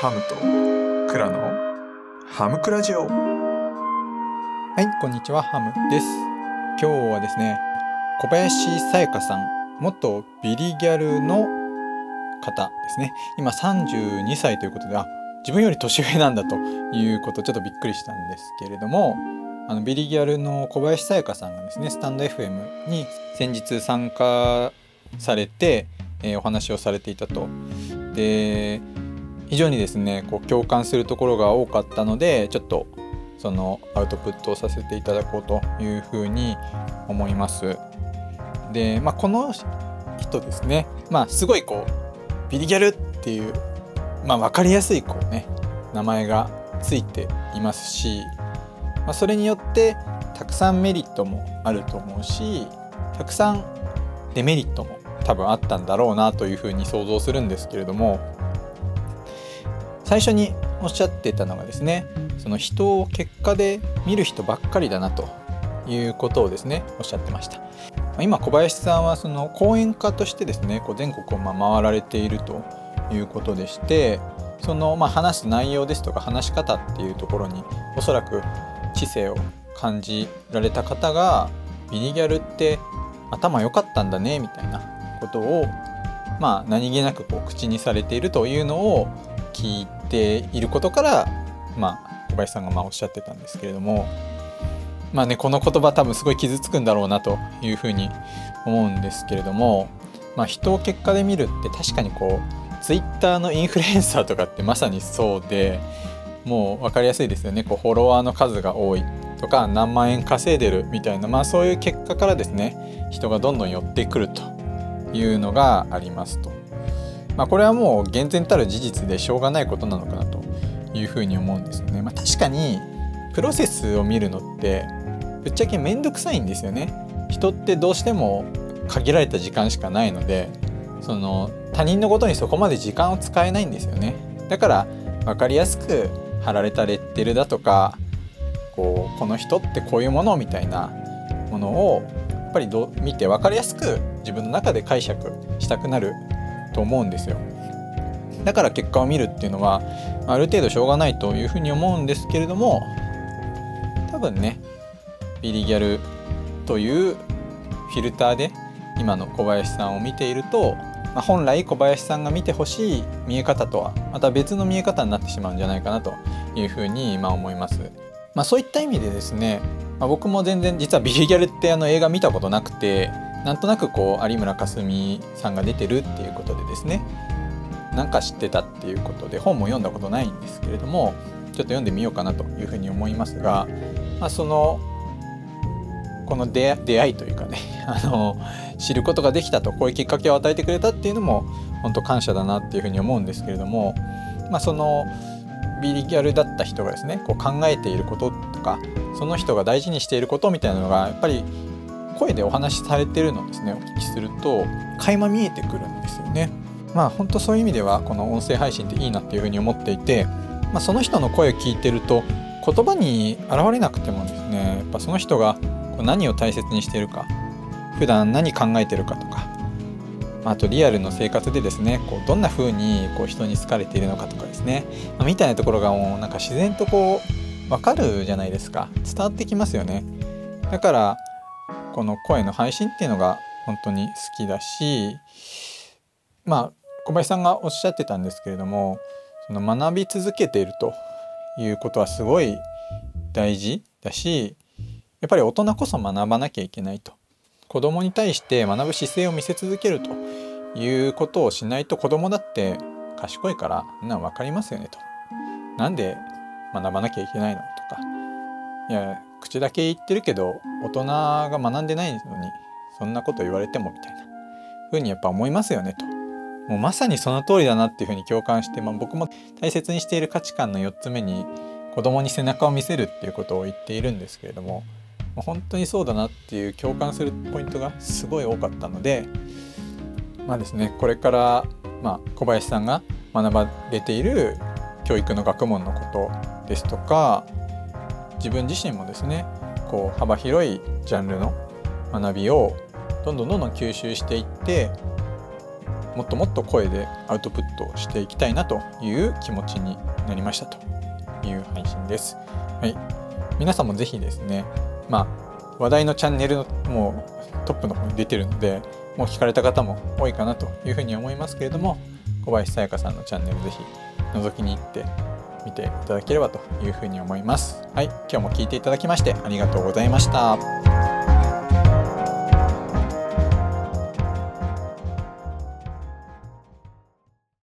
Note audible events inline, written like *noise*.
ハムとクラのハムクラジオはい、こんにちは、ハムです。今日はですね、小林さやかさん、元ビリギャルの方ですね。今32歳ということで、あ、自分より年上なんだということ、ちょっとびっくりしたんですけれども、あのビリギャルの小林さやかさんがですね、スタンド FM に先日参加されて、えーお話をされていたと。で、非常にですね、こう共感するところが多かったので、ちょっとそのアウトプットをさせていただこうというふうに思います。で、まあ、この人ですね、まあ、すごいこうビリギャルっていう、まあ、分かりやすいこうね名前がついていますし、まあ、それによってたくさんメリットもあると思うしたくさんデメリットも多分あったんだろうなというふうに想像するんですけれども最初におっしゃってたのがですねその人を結果で見る人ばっかりだなということをですねおっしゃってました。今小林さんはその講演家としてですねこう全国を回られているということでしてそのま話す内容ですとか話し方っていうところにおそらく知性を感じられた方がビリギャルって頭良かったんだねみたいなことをまあ何気なくこう口にされているというのを聞いていることからまあ小林さんがまあおっしゃってたんですけれどもまあねこの言葉多分すごい傷つくんだろうなというふうに思うんですけれども、まあ、人を結果で見るって確かにこうツイッターのインフルエンサーとかってまさにそうでもう分かりやすいですよねこうフォロワーの数が多いとか何万円稼いでるみたいなまあそういう結果からですね人がどんどん寄ってくるというのがありますと。まあ、これはもう厳然たる事実でしょうがないことなのかなというふうに思うんですよね。まあ、確かにプロセスを見るのってぶっちゃけ面倒くさいんですよね。人ってどうしても限られた時間しかないのでその他人のことにそこまで時間を使えないんですよね。だから分かりやすく貼られたレッテルだとかこうこの人ってこういうものみたいなものをやっぱりど見て分かりやすく自分の中で解釈したくなると思うんですよ。だから結果を見るっていうのはある程度しょうがないというふうに思うんですけれども多分ねビリギャルというフィルターで今の小林さんを見ていると、まあ、本来小林さんが見てほしい見え方とはまた別の見え方になってしまうんじゃないかなというふうに今思います。まあ、そういった意味でですね、まあ、僕も全然実はビリギャルってあの映画見たことなくてなんとなくこう有村架純さんが出てるっていうことでですねなんか知ってたっていうことで本も読んだことないんですけれどもちょっと読んでみようかなというふうに思いますが、まあ、そのこの出会いというかね *laughs* あの知ることができたとこういうきっかけを与えてくれたっていうのも本当感謝だなっていうふうに思うんですけれども、まあ、そのビリギャルだった人がですねこう考えていることとかその人が大事にしていることみたいなのがやっぱり声でお話しされてるのをですねお聞きすると垣間見えてくるんですよね。まあ本当そういう意味ではこの音声配信っていいなっていうふうに思っていて、まあ、その人の声を聞いてると言葉に現れなくてもですねやっぱその人がこう何を大切にしてるか普段何考えてるかとかあとリアルの生活でですねこうどんな風にこう人に好かれているのかとかですね、まみたいなところがもうなんか自然とこう分かるじゃないですか。伝わってきますよね。だからこの声の配信っていうのが本当に好きだしまあ小林さんがおっしゃってたんですけれどもその学び続けているということはすごい大事だしやっぱり大人こそ学ばなきゃいけないと子供に対して学ぶ姿勢を見せ続けるということをしないと子供だって賢いからな分かりますよねと。なんで学ばなきゃいけないのとかいや口だけ言ってるけど大人が学んでないのにそんなこと言われてもみたいな風にやっぱ思いますよねと。もうまさにその通りだなっていうふうに共感して、まあ、僕も大切にしている価値観の4つ目に子供に背中を見せるっていうことを言っているんですけれども本当にそうだなっていう共感するポイントがすごい多かったのでまあですねこれから、まあ、小林さんが学ばれている教育の学問のことですとか自分自身もですねこう幅広いジャンルの学びをどんどんどんどん吸収していってもっともっと声でアウトプットをしていきたいなという気持ちになりましたという配信です。はい、皆さんもぜひですね、まあ、話題のチャンネルのもうトップの方に出てるのでもう聞かれた方も多いかなというふうに思いますけれども小林さやかさんのチャンネルぜひ覗きに行って見ていただければというふうに思います。はい、今日も聞いていただきましてありがとうございました。